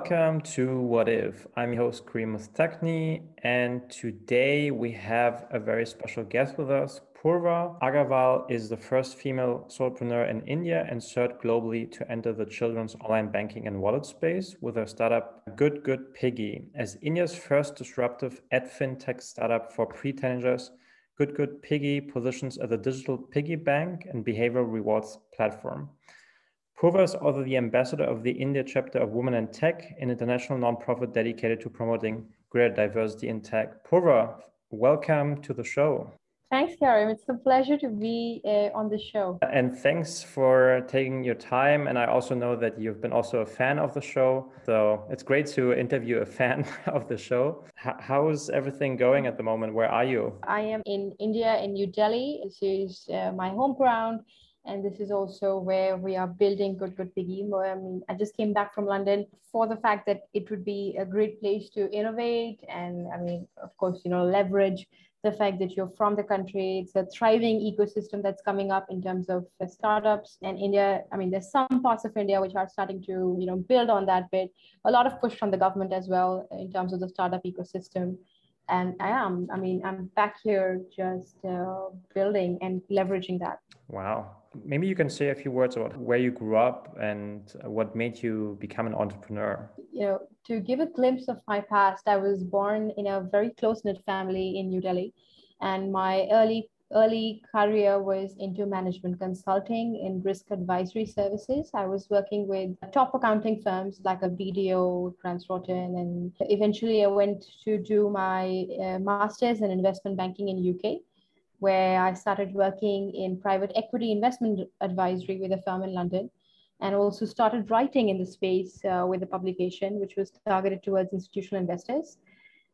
Welcome to What If. I'm your host, Kareem Mustakni, and today we have a very special guest with us. Purva Agarwal is the first female solopreneur in India and third globally to enter the children's online banking and wallet space with her startup Good Good Piggy. As India's first disruptive ed fintech startup for pre-teenagers, Good Good Piggy positions as a digital piggy bank and behavioral rewards platform. Purva is also the ambassador of the India chapter of Women in Tech, an international nonprofit dedicated to promoting greater diversity in tech. Purva, welcome to the show. Thanks, Kareem. It's a pleasure to be uh, on the show. And thanks for taking your time. And I also know that you've been also a fan of the show. So it's great to interview a fan of the show. H- how is everything going at the moment? Where are you? I am in India, in New Delhi. This is uh, my home ground and this is also where we are building Good Good Piggy. I mean, I just came back from London for the fact that it would be a great place to innovate, and I mean, of course, you know, leverage the fact that you're from the country. It's a thriving ecosystem that's coming up in terms of startups. And India, I mean, there's some parts of India which are starting to, you know, build on that bit. A lot of push from the government as well in terms of the startup ecosystem and I am. I mean, I'm back here just uh, building and leveraging that. Wow. Maybe you can say a few words about where you grew up and what made you become an entrepreneur. You know, to give a glimpse of my past, I was born in a very close knit family in New Delhi, and my early early career was into management consulting in risk advisory services. I was working with top accounting firms like a BDO, Grant and eventually I went to do my uh, master's in investment banking in UK, where I started working in private equity investment advisory with a firm in London. And also started writing in the space uh, with a publication which was targeted towards institutional investors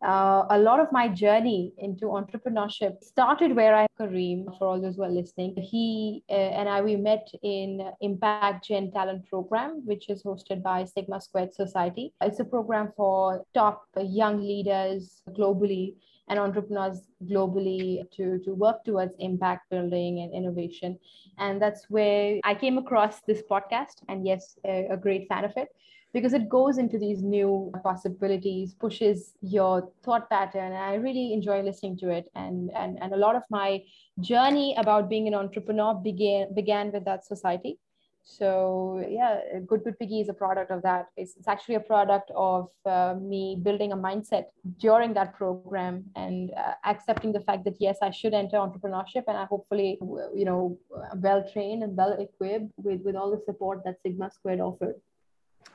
uh, a lot of my journey into entrepreneurship started where I Kareem for all those who are listening. He uh, and I we met in Impact Gen Talent Program, which is hosted by Sigma Squared Society. It's a program for top young leaders globally and entrepreneurs globally to, to work towards impact building and innovation. And that's where I came across this podcast. And yes, a, a great fan of it because it goes into these new possibilities, pushes your thought pattern. And I really enjoy listening to it. And, and, and a lot of my journey about being an entrepreneur began, began with that society. So yeah, Good Good Piggy is a product of that. It's, it's actually a product of uh, me building a mindset during that program and uh, accepting the fact that yes, I should enter entrepreneurship, and I hopefully you know well trained and well equipped with with all the support that Sigma Squared offered.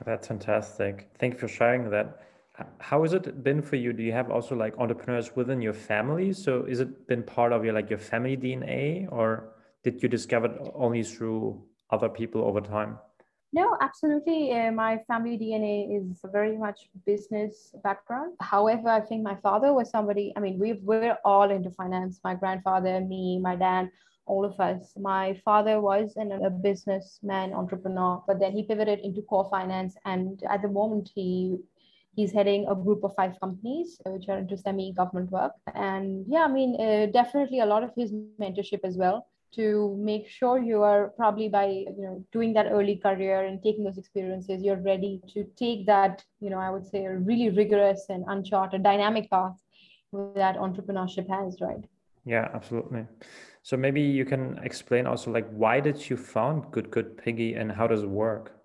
That's fantastic. Thank you for sharing that. How has it been for you? Do you have also like entrepreneurs within your family? So is it been part of your like your family DNA or did you discover it only through other people over time? No, absolutely. Uh, my family DNA is very much business background. However, I think my father was somebody, I mean, we we're all into finance. My grandfather, me, my dad, all of us. My father was an, a businessman, entrepreneur, but then he pivoted into core finance. And at the moment, he he's heading a group of five companies which are into semi-government work. And yeah, I mean, uh, definitely a lot of his mentorship as well to make sure you are probably by you know doing that early career and taking those experiences you're ready to take that you know i would say a really rigorous and uncharted dynamic path that entrepreneurship has right yeah absolutely so maybe you can explain also like why did you found Good Good Piggy and how does it work?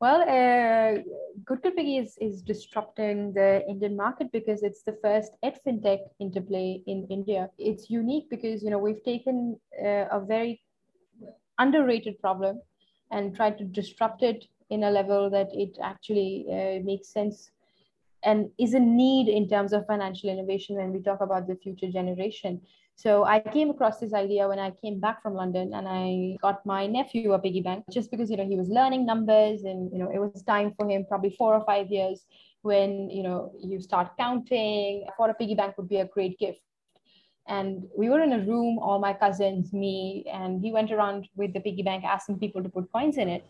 Well, uh, Good Good Piggy is, is disrupting the Indian market because it's the first ed fintech interplay in India. It's unique because you know we've taken uh, a very underrated problem and tried to disrupt it in a level that it actually uh, makes sense and is a need in terms of financial innovation when we talk about the future generation. So I came across this idea when I came back from London and I got my nephew a piggy bank just because, you know, he was learning numbers and, you know, it was time for him, probably four or five years when, you know, you start counting. For a piggy bank would be a great gift. And we were in a room, all my cousins, me, and he went around with the piggy bank asking people to put coins in it.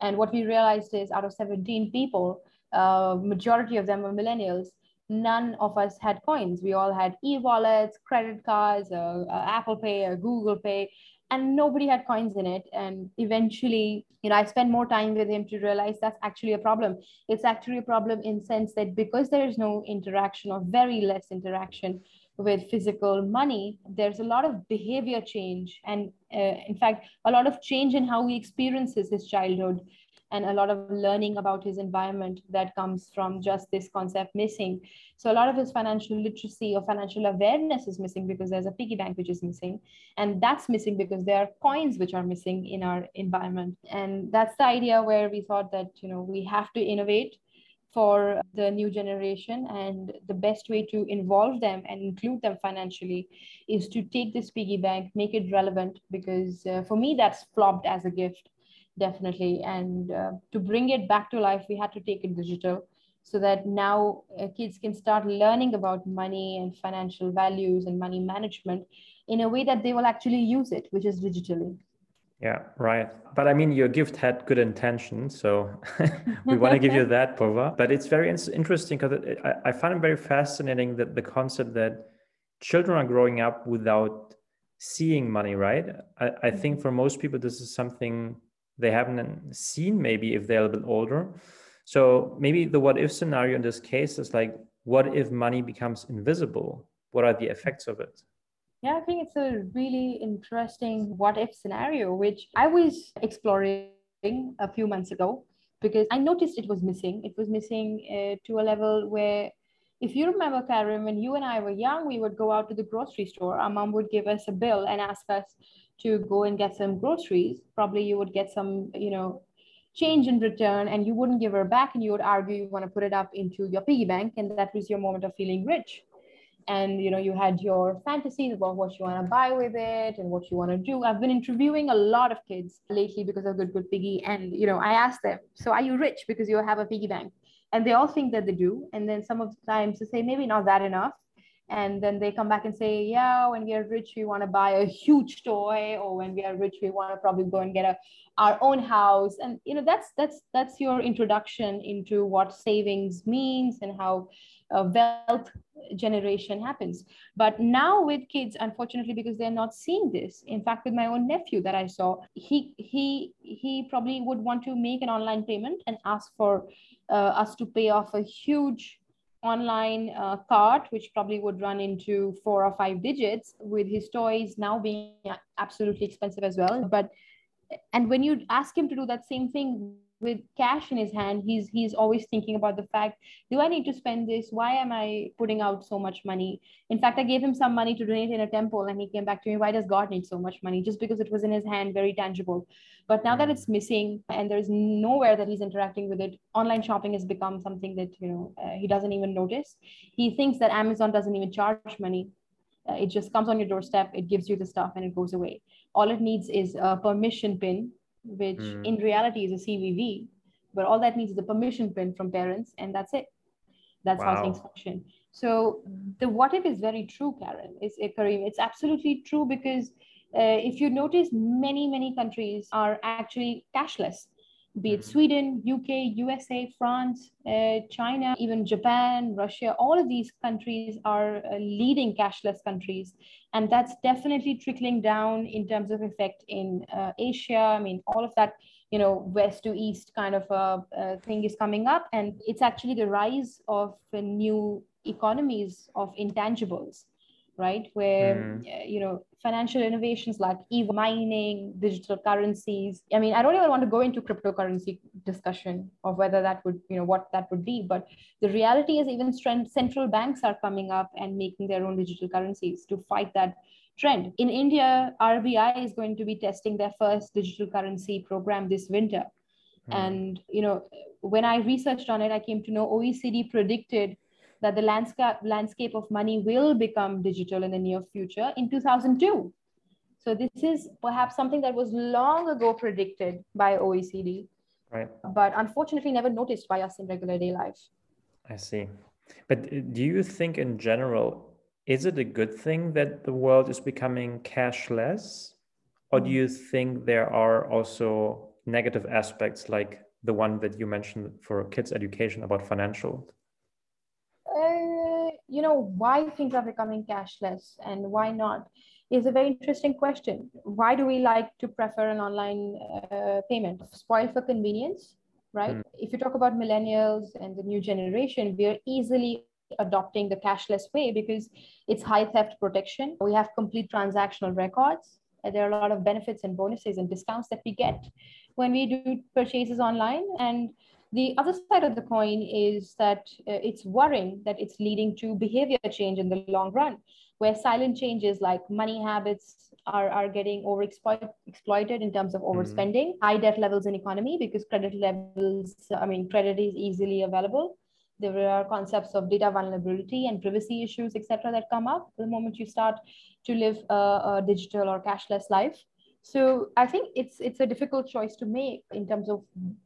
And what we realized is out of 17 people, uh, majority of them were millennials. None of us had coins. We all had e-wallets, credit cards, uh, uh, Apple Pay, or Google Pay, and nobody had coins in it. And eventually you know i spent more time with him to realize that's actually a problem. It's actually a problem in sense that because there is no interaction or very less interaction with physical money there's a lot of behavior change. And uh, in fact a lot of change in how he experiences his childhood and a lot of learning about his environment that comes from just this concept missing. So a lot of his financial literacy or financial awareness is missing because there's a piggy bank which is missing. And that's missing because there are coins which are missing in our environment. And that's the idea where we thought that, you know, we have to innovate for the new generation and the best way to involve them and include them financially is to take this piggy bank make it relevant because uh, for me that's flopped as a gift definitely. And uh, to bring it back to life, we had to take it digital so that now uh, kids can start learning about money and financial values and money management in a way that they will actually use it, which is digitally. Yeah, right. But I mean, your gift had good intention, so we want to give you that, Purva. But it's very interesting because I, I find it very fascinating that the concept that children are growing up without seeing money, right? I, I think mm-hmm. for most people, this is something they haven't seen maybe if they're a bit older. So maybe the what if scenario in this case is like what if money becomes invisible? What are the effects of it? Yeah i think it's a really interesting what if scenario which i was exploring a few months ago because i noticed it was missing. It was missing uh, to a level where if you remember, Karen, when you and I were young, we would go out to the grocery store. Our mom would give us a bill and ask us to go and get some groceries. Probably you would get some, you know, change in return and you wouldn't give her back and you would argue you want to put it up into your piggy bank and that was your moment of feeling rich. And you know you had your fantasies about what you want to buy with it and what you want to do. I've been interviewing a lot of kids lately because of good good piggy and you know i asked them so are you rich because you have a piggy bank? And they all think that they do and then some of the times they say maybe not that enough and then they come back and say yeah when we are rich we want to buy a huge toy or when we are rich we want to probably go and get a our own house. And you know that's that's that's your introduction into what savings means and how uh, wealth generation happens. But now with kids unfortunately because they're not seeing this in fact with my own nephew that i saw he he he probably would want to make an online payment and ask for uh, us to pay off a huge online uh, cart, which probably would run into four or five digits, with his toys now being absolutely expensive as well. But and when you ask him to do that same thing with cash in his hand he's he's always thinking about the fact do i need to spend this? Why am i putting out so much money? In fact i gave him some money to donate in a temple and he came back to me why does god need so much money? Just because it was in his hand very tangible. But now that it's missing and there's nowhere that he's interacting with it online shopping has become something that you know uh, he doesn't even notice. He thinks that amazon doesn't even charge money. Uh, it just comes on your doorstep it gives you the stuff and it goes away. All it needs is a permission pin which mm. in reality is a CVV, but all that needs is a permission pin from parents, and that's it. That's wow. how things function. So the what if is very true, Karen. It's uh, Kareem. It's absolutely true because uh, if you notice, many many countries are actually cashless be it mm-hmm. Sweden, UK, USA, France, uh, China, even Japan, Russia, all of these countries are uh, leading cashless countries. And that's definitely trickling down in terms of effect in uh, Asia. I mean, all of that, you know, west to east kind of a, a thing is coming up. And it's actually the rise of new economies of intangibles right where mm. you know financial innovations like e-mining digital currencies i mean i don't even want to go into cryptocurrency discussion of whether that would you know what that would be but the reality is even central banks are coming up and making their own digital currencies to fight that trend in india rbi is going to be testing their first digital currency program this winter mm. and you know when i researched on it i came to know oecd predicted that the landscape, landscape of money will become digital in the near future in 2002. So this is perhaps something that was long ago predicted by OECD, right? But unfortunately, never noticed by us in regular day life. I see. But do you think, in general, is it a good thing that the world is becoming cashless, or do you think there are also negative aspects like the one that you mentioned for kids' education about financial uh, you know why things are becoming cashless and why not is a very interesting question. Why do we like to prefer an online uh, payment? Spoiled for convenience, right? Mm. If you talk about millennials and the new generation, we are easily adopting the cashless way because it's high theft protection. We have complete transactional records. There are a lot of benefits and bonuses and discounts that we get when we do purchases online. And the other side of the coin is that uh, it's worrying that it's leading to behavior change in the long run, where silent changes like money habits are, are getting overexploited in terms of mm-hmm. overspending, mm-hmm. high debt levels in economy because credit levels, I mean, credit is easily available. There are concepts of data vulnerability and privacy issues, etc., that come up the moment you start to live a, a digital or cashless life so i think it's it's a difficult choice to make in terms of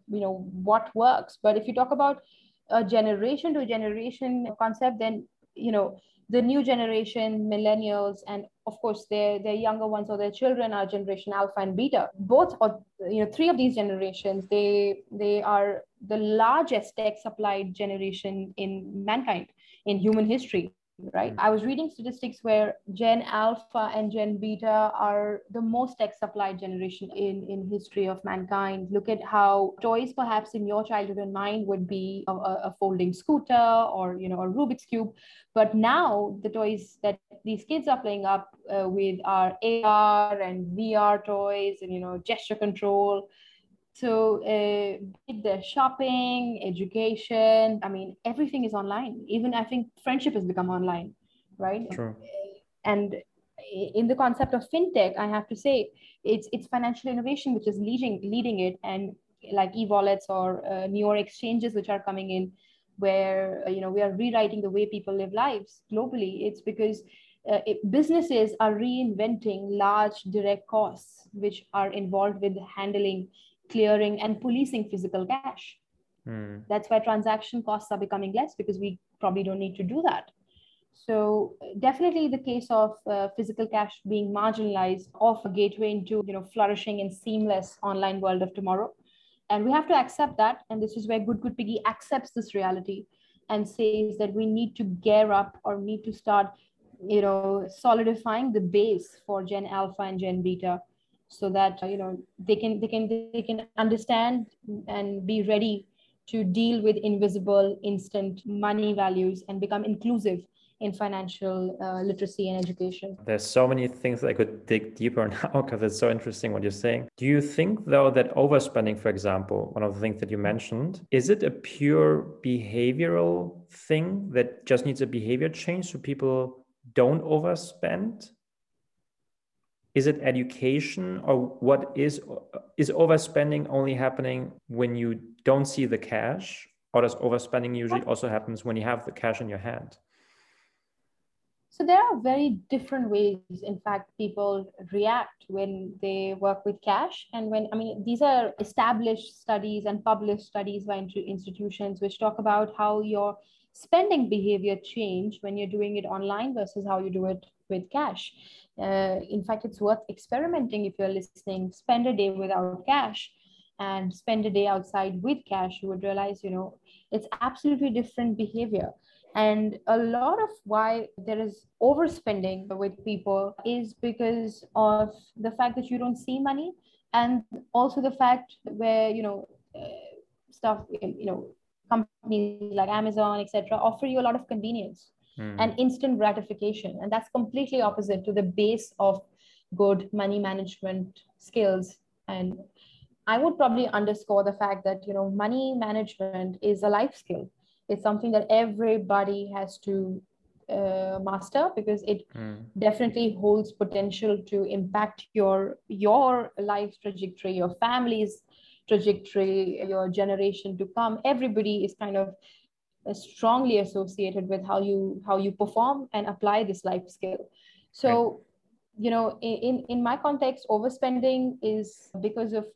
you know what works. But if you talk about a generation to generation concept then you know the new generation millennials and of course their their younger ones or their children are generation alpha and beta. Both or you know three of these generations they they are the largest tech supplied generation in mankind in human history right? Mm-hmm. I was reading statistics where Gen Alpha and Gen Beta are the most tech supplied generation in, in history of mankind. Look at how toys perhaps in your childhood and mine would be a, a folding scooter or, you know, a Rubik's Cube. But now the toys that these kids are playing up uh, with are AR and VR toys and, you know, gesture control so uh, the shopping, education, I mean, everything is online. Even I think friendship has become online, right? True. And in the concept of fintech, I have to say it's it's financial innovation which is leading leading it, and like e-wallets or uh, newer exchanges which are coming in, where you know we are rewriting the way people live lives globally. It's because uh, it, businesses are reinventing large direct costs which are involved with handling clearing and policing physical cash. Mm. That's why transaction costs are becoming less because we probably don't need to do that. So definitely the case of uh, physical cash being marginalized off a gateway into you know flourishing and seamless online world of tomorrow. And we have to accept that. And this is where Good Good Piggy accepts this reality and says that we need to gear up or need to start, you know, solidifying the base for Gen Alpha and Gen Beta so that you know they can they can they can understand and be ready to deal with invisible instant money values and become inclusive in financial uh, literacy and education. There's so many things I could dig deeper now because it's so interesting what you're saying. Do you think, though, that overspending, for example, one of the things that you mentioned, is it a pure behavioral thing that just needs a behavior change so people don't overspend? Is it education or what is is overspending only happening when you don't see the cash? Or does overspending usually also happens when you have the cash in your hand? So there are very different ways in fact people react when they work with cash. And when i mean these are established studies and published studies by institutions which talk about how your spending behavior change when you're doing it online versus how you do it with cash uh, in fact, it's worth experimenting if you're listening. Spend a day without cash and spend a day outside with cash. You would realize, you know, it's absolutely different behavior. And a lot of why there is overspending with people is because of the fact that you don't see money and also the fact where, you know, uh, stuff, you know, companies like Amazon, etc., offer you a lot of convenience mm. and instant gratification. And that's completely opposite to the base of good money management skills. And I would probably underscore the fact that, you know, money management is a life skill. It's something that everybody has to uh, master because it mm. definitely holds potential to impact your your life trajectory, your family's trajectory, your generation to come. Everybody is kind of strongly associated with how you how you perform and apply this life skill so right. you know in in my context overspending is because of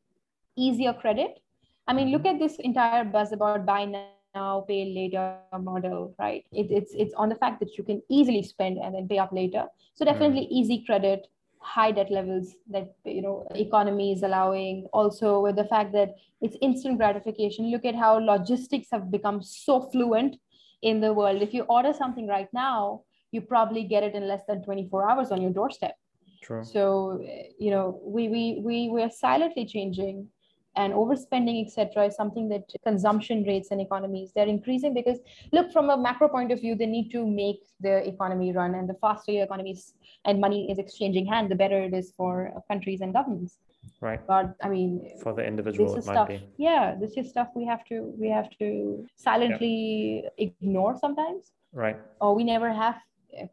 easier credit i mean look mm-hmm. at this entire buzz about buy now pay later model right it, it's it's on the fact that you can easily spend and then pay up later so definitely mm. easy credit high debt levels that you know economy is allowing. Also with the fact that it's instant gratification. Look at how logistics have become so fluent in the world. If you order something right now you probably get it in less than 24 hours on your doorstep. True. So, you know, we we we we're silently changing and overspending etc is something that consumption rates and economies they're increasing because look from a macro point of view they need to make the economy run and the faster your economies and money is exchanging hand the better it is for countries and governments. Right. But i mean for the individual this is it stuff be. Yeah this is stuff we have to we have to silently ignore sometimes. Right. Or we never have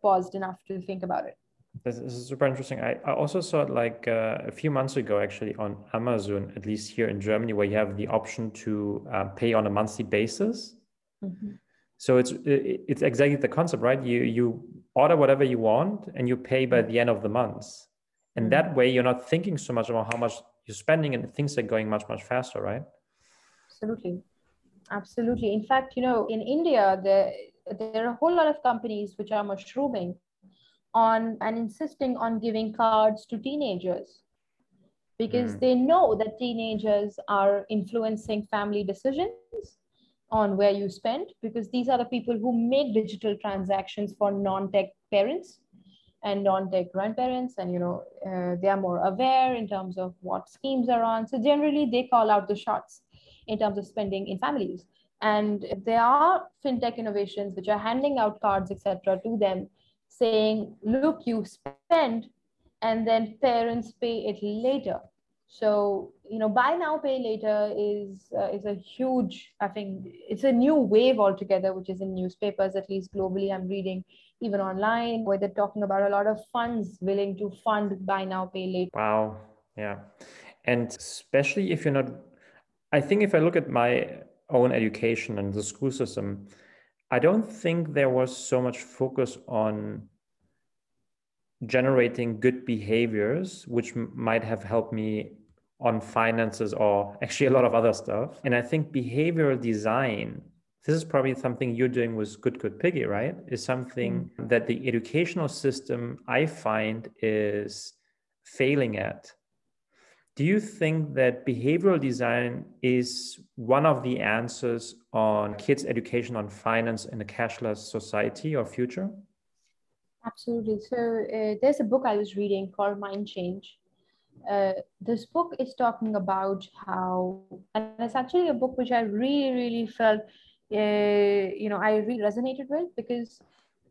paused enough to think about it this, is super interesting. I, I also saw it like uh, a few months ago, actually, on Amazon, at least here in Germany, where you have the option to uh, pay on a monthly basis. Mhm. So it's it, it's exactly the concept, right? You you order whatever you want, and you pay by the end of the month, and that way you're not thinking so much about how much you're spending, and things are going much much faster, right? Absolutely. Absolutely. In fact, you know, in India, there, there are a whole lot of companies which are mushrooming on and insisting on giving cards to teenagers. Because Mm. they know that teenagers are influencing family decisions on where you spend because these are the people who make digital transactions for non-tech parents and non-tech grandparents and you know uh, they are more aware in terms of what schemes are on. So generally they call out the shots in terms of spending in families. And if there are fintech innovations which are handing out cards etc to them saying look you spend and then parents pay it later so you know buy now pay later is uh, is a huge i think it's a new wave altogether which is in newspapers at least globally i'm reading even online where they're talking about a lot of funds willing to fund buy now pay later Wow. Yeah. And especially if you're not, I think if I look at my own education and the school system, I don't think there was so much focus on generating good behaviors, which m- might have helped me on finances or actually a lot of other stuff. And I think behavioral design, this is probably something you're doing with Good Good Piggy, right? Is something mm-hmm. that the educational system I find is failing at. Do you think that behavioral design is one of the answers on kids' education on finance in a cashless society or future? Absolutely. So uh, there's a book I was reading called Mind Change. Uh, this book is talking about how, and it's actually a book which I really, really felt, uh, you know, I really resonated with because,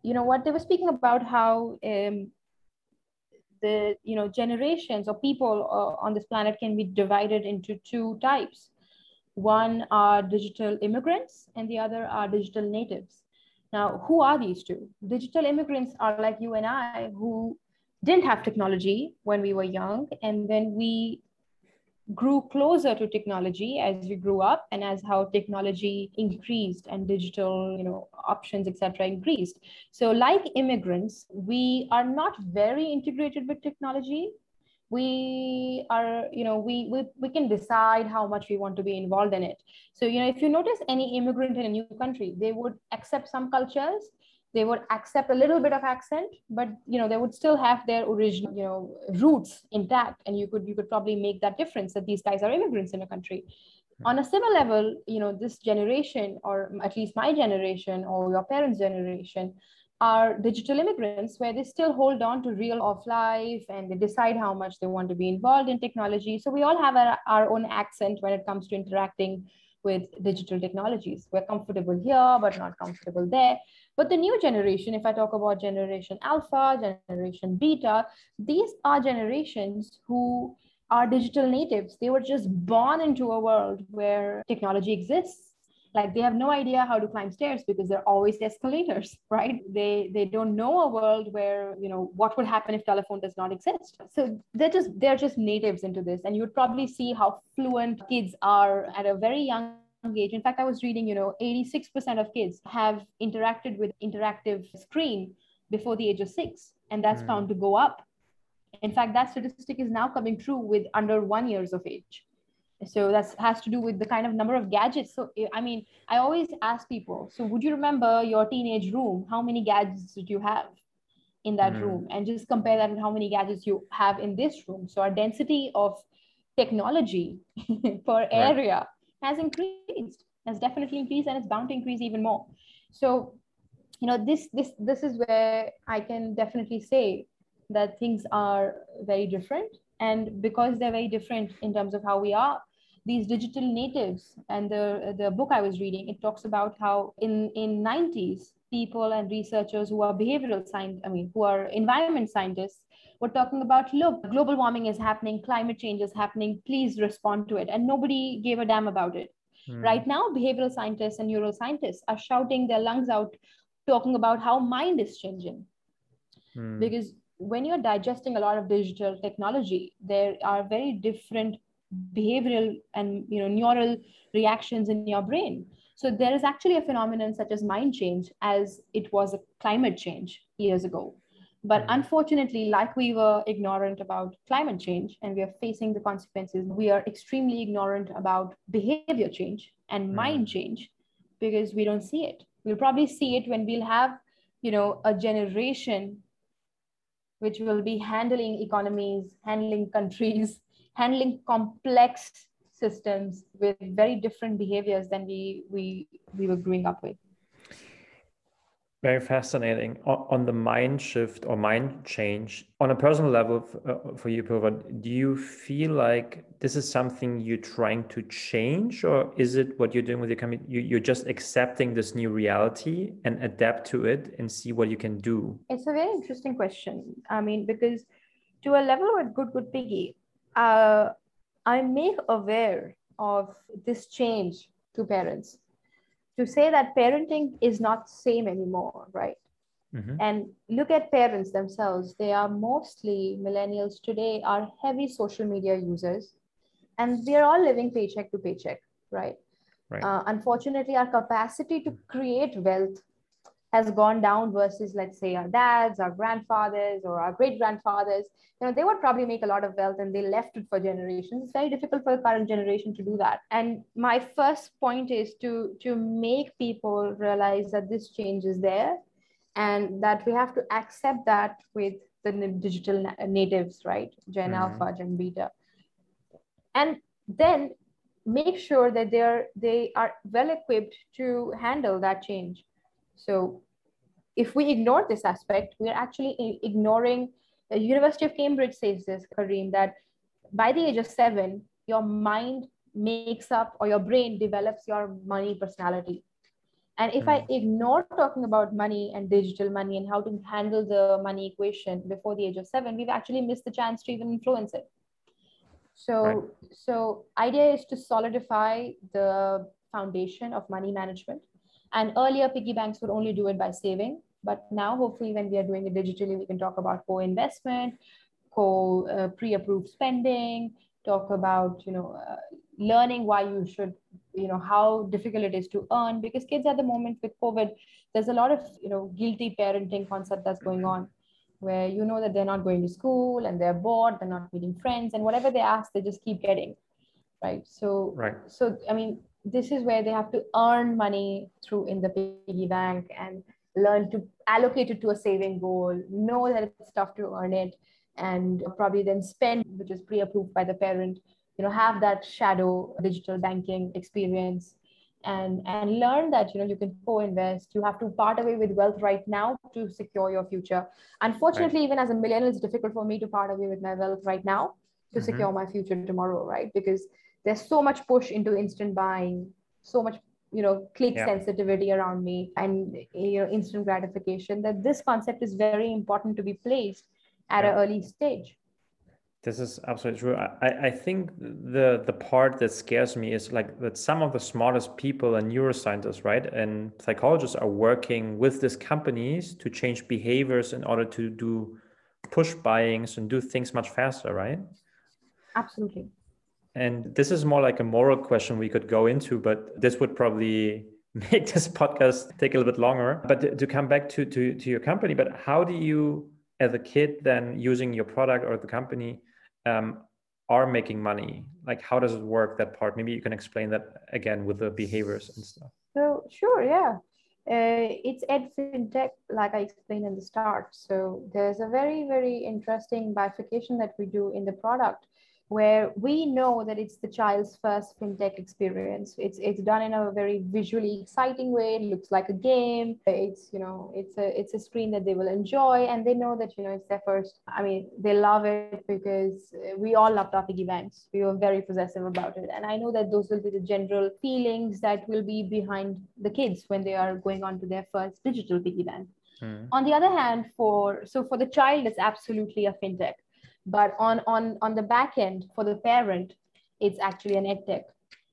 you know, what they were speaking about how um, the, you know, generations or people uh, on this planet can be divided into two types. One are digital immigrants, and the other are digital natives. Now, who are these two? Digital immigrants are like you and I who didn't have technology when we were young, and then we grew closer to technology as we grew up and as how technology increased and digital you know options etc increased so like immigrants we are not very integrated with technology we are you know we, we we can decide how much we want to be involved in it. So you know if you notice any immigrant in a new country they would accept some cultures they would accept a little bit of accent but you know they would still have their original you know roots intact and you could you could probably make that difference that these guys are immigrants in a country. Hmm. On a similar level you know this generation or at least my generation or your parents generation are digital immigrants where they still hold on to real of life and they decide how much they want to be involved in technology. So we all have our, our own accent when it comes to interacting with digital technologies. We're comfortable here but not comfortable there. But the new generation if i talk about generation alpha generation beta these are generations who are digital natives. They were just born into a world where technology exists like they have no idea how to climb stairs because there are always escalators right? They they don't know a world where you know what would happen if telephone does not exist. So they're just they're just natives into this. And you'd probably see how fluent kids are at a very young age. In fact i was reading you know 86% of kids have interacted with interactive screen before the age of 6 and that's Mm. found to go up. In fact that statistic is now coming true with under 1 years of age so that has to do with the kind of number of gadgets. So i mean i always ask people so would you remember your teenage room? How many gadgets did you have in that Mm. room? And just compare that with how many gadgets you have in this room. So our density of technology per area has increased has definitely increased and it's bound to increase even more. So you know this this this is where i can definitely say that things are very different. And because they're very different in terms of how we are, these digital natives and the, the book I was reading, it talks about how in, in 90s, people and researchers who are behavioral science, I mean, who are environment scientists, were talking about, look, global warming is happening, climate change is happening, please respond to it. And nobody gave a damn about it. Mm. Right now, behavioral scientists and neuroscientists are shouting their lungs out, talking about how mind is changing. Mm. Because when you're digesting a lot of digital technology, there are very different behavioral and you know neural reactions in your brain so there is actually a phenomenon such as mind change as it was a climate change years ago but mm-hmm. unfortunately like we were ignorant about climate change and we are facing the consequences we are extremely ignorant about behavior change and mm-hmm. mind change because we don't see it we'll probably see it when we'll have you know a generation which will be handling economies handling countries handling complex systems with very different behaviors than we we we were growing up with. Very fascinating. On the mind shift or mind change on a personal level uh, for you Purva, do you feel like this is something you're trying to change or is it what you're doing with your company you're just accepting this new reality and adapt to it and see what you can do? It's a very interesting question. I mean because to a level with good good piggy uh, I make aware of this change to parents to say that parenting is not same anymore, right? Mm-hmm. And look at parents themselves. They are mostly millennials today are heavy social media users, and they are all living paycheck to paycheck, right? Right. Uh, unfortunately, our capacity to create wealth has gone down versus let's say our dads our grandfathers or our great grandfathers you know they would probably make a lot of wealth and they left it for generations. It's very difficult for the current generation to do that. And my first point is to to make people realize that this change is there and that we have to accept that with the digital natives right? Gen mm-hmm. alpha gen beta. And then make sure that they're they are well equipped to handle that change so if we ignore this aspect, we're actually ignoring the University of Cambridge says this, Kareem, that by the age of seven, your mind makes up or your brain develops your money personality. And if. I hmm. ignore talking about money and digital money and how to handle the money equation before the age of seven, we've actually missed the chance to even influence it. So, right. so idea is to solidify the foundation of money management and earlier, piggy banks would only do it by saving. But now, hopefully, when we are doing it digitally, we can talk about co-investment, co uh, pre-approved spending, talk about you know uh, learning why you should you know how difficult it is to earn. Because kids at the moment with covid there's a lot of you know guilty parenting concept that's going on where you know that they're not going to school and they're bored they're not meeting friends and whatever they ask they just keep getting right? So right. so i mean this is where they have to earn money through in the piggy bank and learn to allocate it to a saving goal, know that it's tough to earn it, and probably then spend, which is pre-approved by the parent, you know, have that shadow digital banking experience and and learn that you know you can co-invest you have to part away with wealth right now to secure your future unfortunately right. even as a millennial it's difficult for me to part away with my wealth right now to mm-hmm. secure my future tomorrow right because there's so much push into instant buying so much you know click yeah. sensitivity around me and you know instant gratification that this concept is very important to be placed at yeah. an early stage this is absolutely true. I, I think the the part that scares me is like that some of the smartest people and neuroscientists, right, and psychologists are working with these companies to change behaviors in order to do push buyings and do things much faster, right? Absolutely. And this is more like a moral question we could go into, but this would probably make this podcast take a little bit longer. But to come back to, to, to your company, but how do you, as a kid, then using your product or the company, um, are making money? Like, how does it work that part? Maybe you can explain that again with the behaviors and stuff. So, sure, yeah. Uh, it's ed fintech, like I explained in the start. So, there's a very, very interesting bifurcation that we do in the product where we know that it's the child's first fintech experience. It's it's done in a very visually exciting way. It looks like a game. It's you know it's a it's a screen that they will enjoy, and they know that you know it's their first. I mean, they love it because we all love our piggy banks. We were very possessive about it, and I know that those will be the general feelings that will be behind the kids when they are going on to their first digital piggy bank. Mm. On the other hand, for so for the child, it's absolutely a fintech but on on on the back end for the parent it's actually an edtech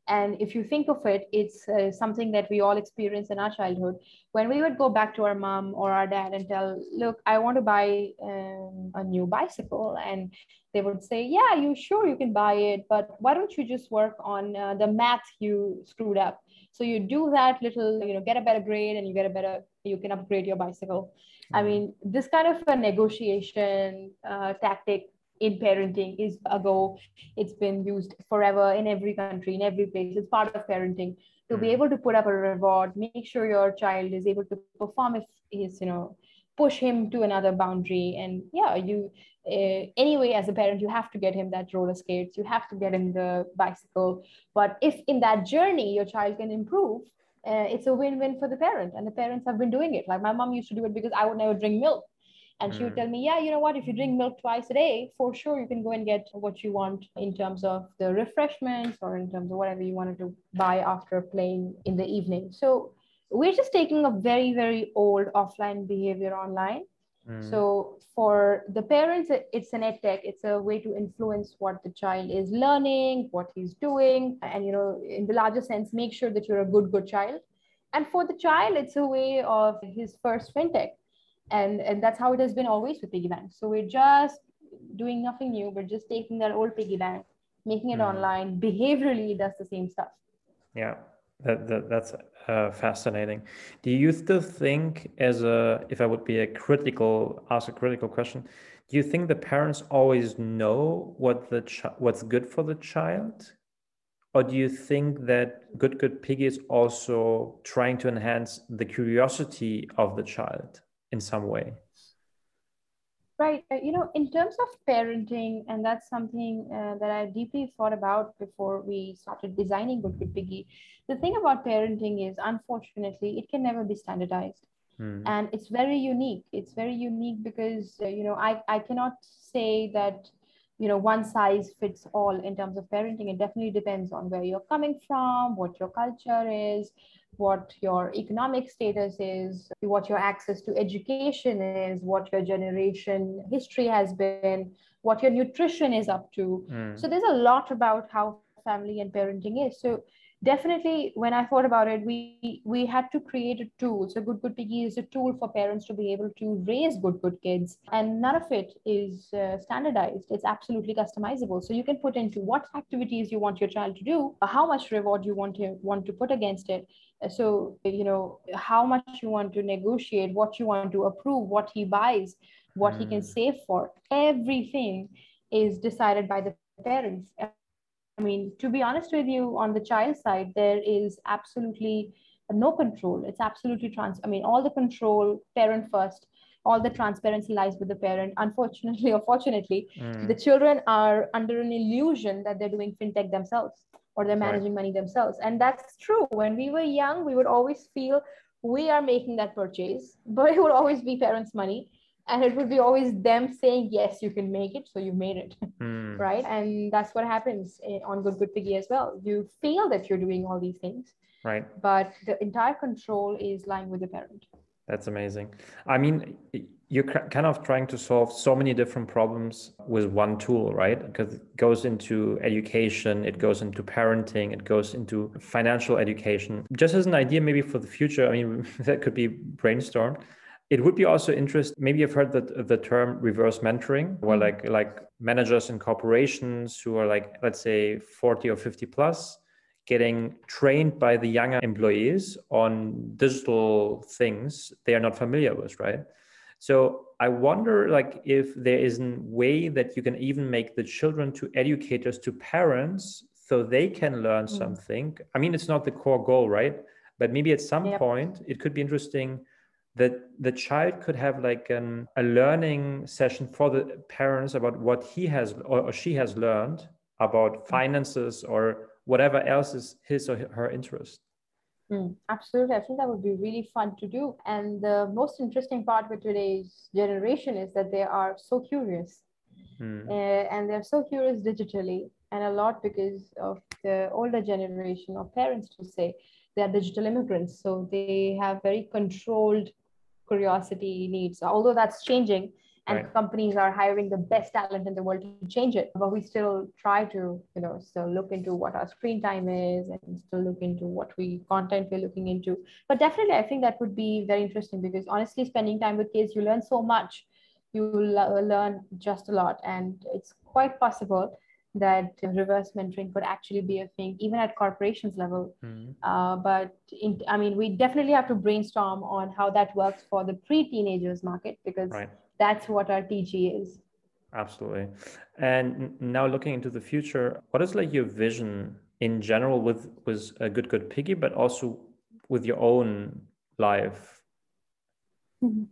and if you think of it it's uh, something that we all experience in our childhood. When we would go back to our mom or our dad and tell look i want to buy um, a new bicycle and they would say yeah you sure you can buy it but why don't you just work on uh, the math you screwed up? So you do that little you know get a better grade and you get a better you can upgrade your bicycle. I mm-hmm. mean this kind of a negotiation uh, tactic in parenting is a go. it's been used forever in every country in every place. It's part of parenting. To be hmm. able to put up a reward make sure your child is able to perform if he's you know push him to another boundary. And yeah you uh, anyway as a parent you have to get him that roller skates. You have to get him the bicycle. But if in that journey your child can improve uh, it's a win-win for the parent. And the parents have been doing it. Like my mom used to do it because i would never drink milk and she would hmm. tell me, yeah, you know what, if you drink milk twice a day, for sure you can go and get what you want in terms of the refreshments or in terms of whatever you wanted to buy after playing in the evening. So we're just taking a very, very old offline behavior online. Mm. So for the parents, it's an ed tech. It's a way to influence what the child is learning, what he's doing, and you know, in the larger sense, make sure that you're a good, good child. And for the child, it's a way of his first fintech and and that's how it has been always with piggy bank so we're just doing nothing new. We're just taking that old piggy bank making it mm. online. Behaviorally it does the same stuff. Yeah that, that that's uh, fascinating. Do you still think as a if i would be a critical ask a critical question do you think the parents always know what the what's good for the child? Or do you think that good good piggy is also trying to enhance the curiosity of the child in some way. Right uh, you know in terms of parenting and that's something uh, that i deeply thought about before we started designing good good piggy the thing about parenting is unfortunately it can never be standardized. Mm. and it's very unique. It's very unique because uh, you know i i cannot say that you know one size fits all in terms of parenting. It definitely depends on where you're coming from what your culture is what your economic status is, what your access to education is, what your generation history has been, what your nutrition is up to. Mm. So there's a lot about how family and parenting is. So definitely when i thought about it we we had to create a tool so good good piggy is a tool for parents to be able to raise good good kids and none of it is uh, standardized it's absolutely customizable so you can put into what activities you want your child to do how much reward you want to want to put against it so you know how much you want to negotiate what you want to approve what he buys what mm. he can hmm. save for everything is decided by the parents I mean, to be honest with you, on the child side, there is absolutely no control. It's absolutely trans. I mean, all the control, parent first, all the transparency lies with the parent. Unfortunately or fortunately, mm. the children are under an illusion that they're doing fintech themselves or they're managing right. money themselves. And that's true. When we were young, we would always feel we are making that purchase, but it would always be parents' money and it would be always them saying yes you can make it so you made it mm. right and that's what happens on good good piggy as well you feel that you're doing all these things right but the entire control is lying with the parent that's amazing i mean you're kind of trying to solve so many different problems with one tool right because it goes into education it goes into parenting it goes into financial education just as an idea maybe for the future i mean that could be brainstormed it would be also interesting. Maybe you've heard that the term reverse mentoring, where mm-hmm. like like managers in corporations who are like let's say 40 or 50 plus getting trained by the younger employees on digital things they are not familiar with, right? So I wonder like if there is a way that you can even make the children to educators to parents so they can learn mm. something. I mean, it's not the core goal, right? But maybe at some point it could be interesting that the child could have like an, a learning session for the parents about what he has or, or she has learned about finances or whatever else is his or her interest. Mm, absolutely. I think that would be really fun to do. And the most interesting part with today's generation is that they are so curious. Mm. Uh, and they're so curious digitally, and a lot because of the older generation of parents to say they are digital immigrants. So they have very controlled curiosity needs. Although that's changing, and right. companies are hiring the best talent in the world to change it but we still try to you know still look into what our screen time is and still look into what we content we're looking into. But definitely i think that would be very interesting because honestly spending time with kids you learn so much. You learn just a lot. And it's quite possible that reverse mentoring could actually be a thing even at corporations level. Mm-hmm. uh, but in, i mean we definitely have to brainstorm on how that works for the pre-teenagers market because right that's what our TG is. Absolutely. And now looking into the future, what is like your vision in general with with a Good Good Piggy, but also with your own life? Mm-hmm.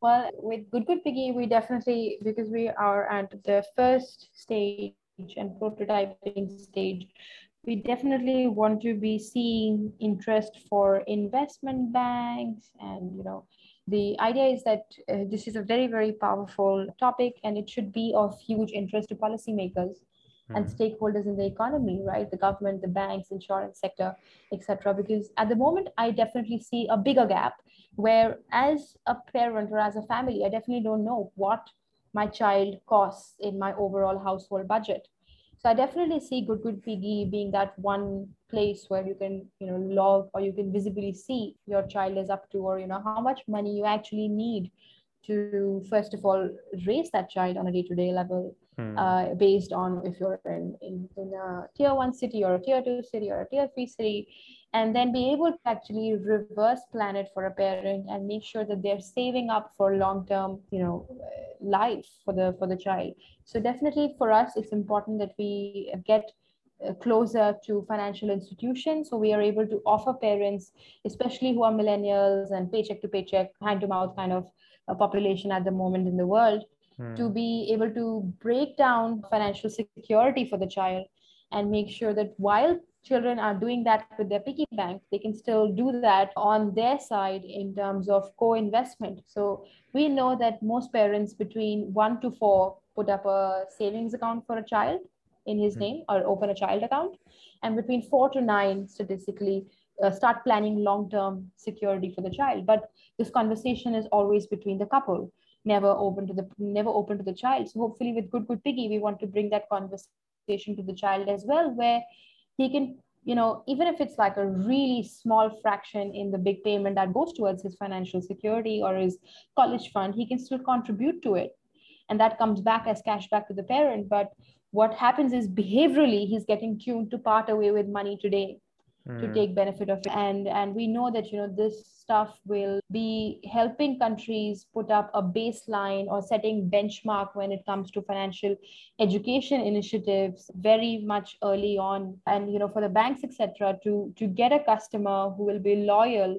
Well, with Good Good Piggy, we definitely, because we are at the first stage and prototyping stage, we definitely want to be seeing interest for investment banks and, you know, the idea is that uh, this is a very, very powerful topic and it should be of huge interest to policymakers mm-hmm. and stakeholders in the economy, right? The government, the banks, insurance sector, etc. Because at the moment, I definitely see a bigger gap where, as a parent or as a family, I definitely don't know what my child costs in my overall household budget. So I definitely see Good Good Piggy being that one place where you can, you know, log or you can visibly see your child is up to, or you know, how much money you actually need to first of all raise that child on a day-to-day level hmm. uh, based on if you're in, in, in a tier one city or a tier two city or a tier three city and then be able to actually reverse plan it for a parent and make sure that they're saving up for long-term you know life for the for the child so definitely for us it's important that we get uh, closer to financial institutions so we are able to offer parents especially who are millennials and paycheck to paycheck hand to mouth kind of a population at the moment in the world hmm. to be able to break down financial security for the child and make sure that while children are doing that with their piggy bank, they can still do that on their side in terms of co-investment. So we know that most parents between one to four put up a savings account for a child in his mm-hmm. name or open a child account. And between four to nine, statistically, uh, start planning long-term security for the child. But this conversation is always between the couple, never open to the never open to the child. So hopefully, with Good Good Piggy, we want to bring that conversation to the child as well, where he can you know even if it's like a really small fraction in the big payment that goes towards his financial security or his college fund he can still contribute to it. And that comes back as cash back to the parent. But what happens is behaviorally he's getting tuned to part away with money today to hmm. take benefit of it. And and we know that you know this stuff will be helping countries put up a baseline or setting benchmark when it comes to financial education initiatives very much early on. And you know for the banks etc to to get a customer who will be loyal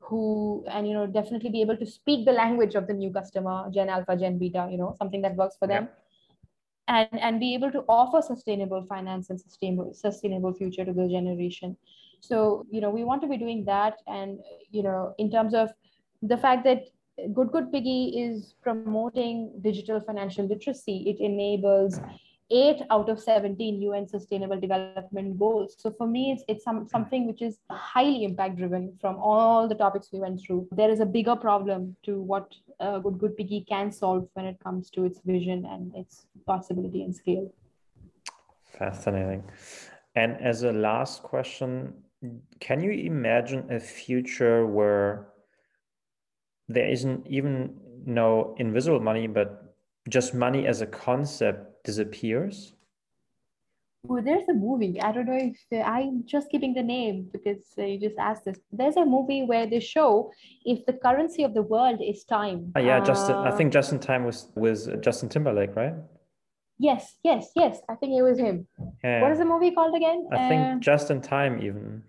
who and you know definitely be able to speak the language of the new customer gen alpha gen beta you know something that works for them. Yeah. And and be able to offer sustainable finance and sustainable sustainable future to the generation so you know we want to be doing that and you know in terms of the fact that Good Good Piggy is promoting digital financial literacy it enables eight out of 17 UN Sustainable Development Goals. So for me, it's, it's some, something which is highly impact driven from all the topics we went through. There is a bigger problem to what uh, Good Good Piggy can solve when it comes to its vision and its possibility and scale. Fascinating. And as a last question, can you imagine a future where there isn't even no invisible money, but just money as a concept disappears? Oh, there's a movie. I don't know if uh, I'm just keeping the name because uh, you just asked this. There's a movie where they show if the currency of the world is time. Oh, yeah, Justin. I think uh, Justin Time was was Justin Timberlake, right? Yes, yes, yes. I think it was him. Yeah. What is the movie called again? I think uh, Just in Time, even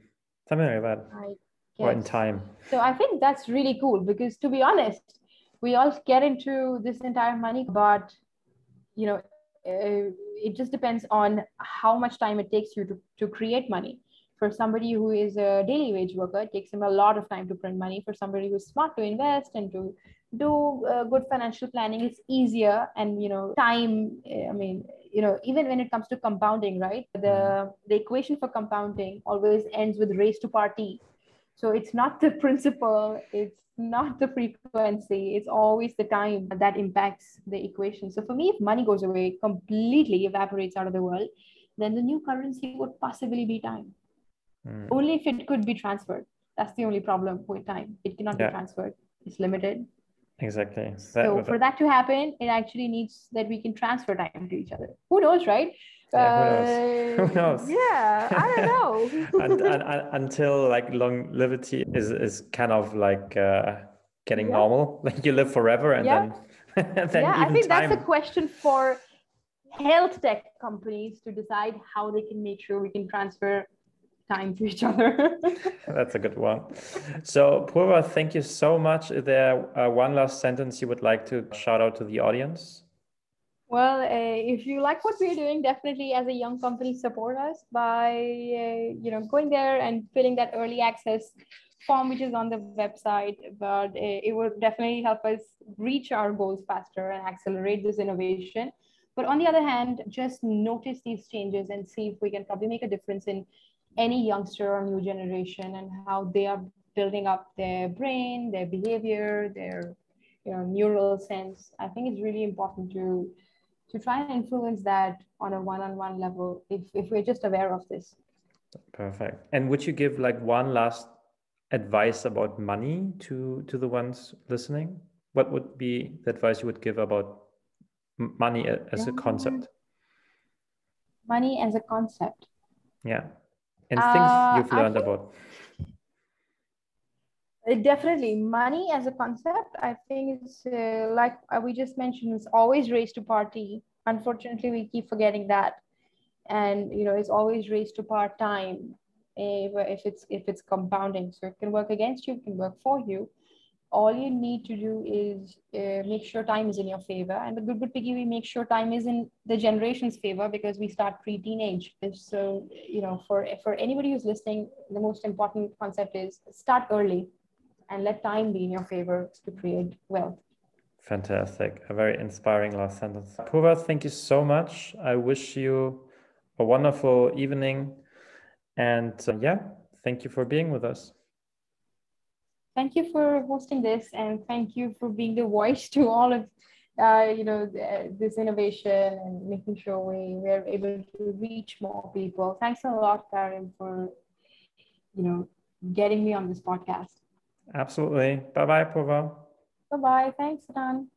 something like that. I or in time. So I think that's really cool because, to be honest, we all get into this entire money, but you know uh, it just depends on how much time it takes you to, to create money for somebody who is a daily wage worker it takes him a lot of time to print money for somebody who's smart to invest and to do uh, good financial planning it's easier and you know time i mean you know even when it comes to compounding right? The mm-hmm. the equation for compounding always ends with race to party. So it's not the principle it's not the frequency it's always the time that impacts the equation. So for me if money goes away completely evaporates out of the world then the new currency would possibly be time. Mm. only if it could be transferred. That's the only problem with time. It cannot yeah. be transferred. It's limited Exactly. That, so for that to happen, it actually needs that we can transfer time to each other. Who knows, right? Yeah, who knows? Uh, who knows? Yeah, I don't know. and, and, and, until like longevity is is kind of like uh, getting yeah. normal, like you live forever, and yeah. then and then yeah, I think time... that's a question for health tech companies to decide how they can make sure we can transfer time to each other. That's a good one. So, Purva, thank you so much. Is there uh, one last sentence you would like to shout out to the audience? Well, uh, if you like what we're doing, definitely as a young company, support us by uh, you know going there and filling that early access form, which is on the website. But uh, it will definitely help us reach our goals faster and accelerate this innovation. But on the other hand, just notice these changes and see if we can probably make a difference in any youngster or new generation and how they are building up their brain, their behavior, their you know neural sense. I think it's really important to to try and influence that on a one-on-one level if, if we're just aware of this. Perfect. And would you give like one last advice about money to to the ones listening? What would be the advice you would give about money as yeah. a concept? Money as a concept. Yeah and things uh, you've learned about. Definitely. Money as a concept i think is uh, like we just mentioned it's always race to party. Unfortunately we keep forgetting that. And you know it's always race to part time if, if it's if it's compounding. So it can work against you it can work for you all you need to do is uh, make sure time is in your favor. And the Good Good Piggy, we make sure time is in the generation's favor because we start pre-teenage. So, you know, for, for anybody who's listening, the most important concept is start early and let time be in your favor to create wealth. Fantastic. A very inspiring last sentence. Purva, thank you so much. I wish you a wonderful evening. And uh, yeah, thank you for being with us thank you for hosting this and thank you for being the voice to all of uh, you know this innovation and making sure we we're able to reach more people thanks a lot Kareem for you know getting me on this podcast absolutely bye bye Purva. bye bye thanks Dan.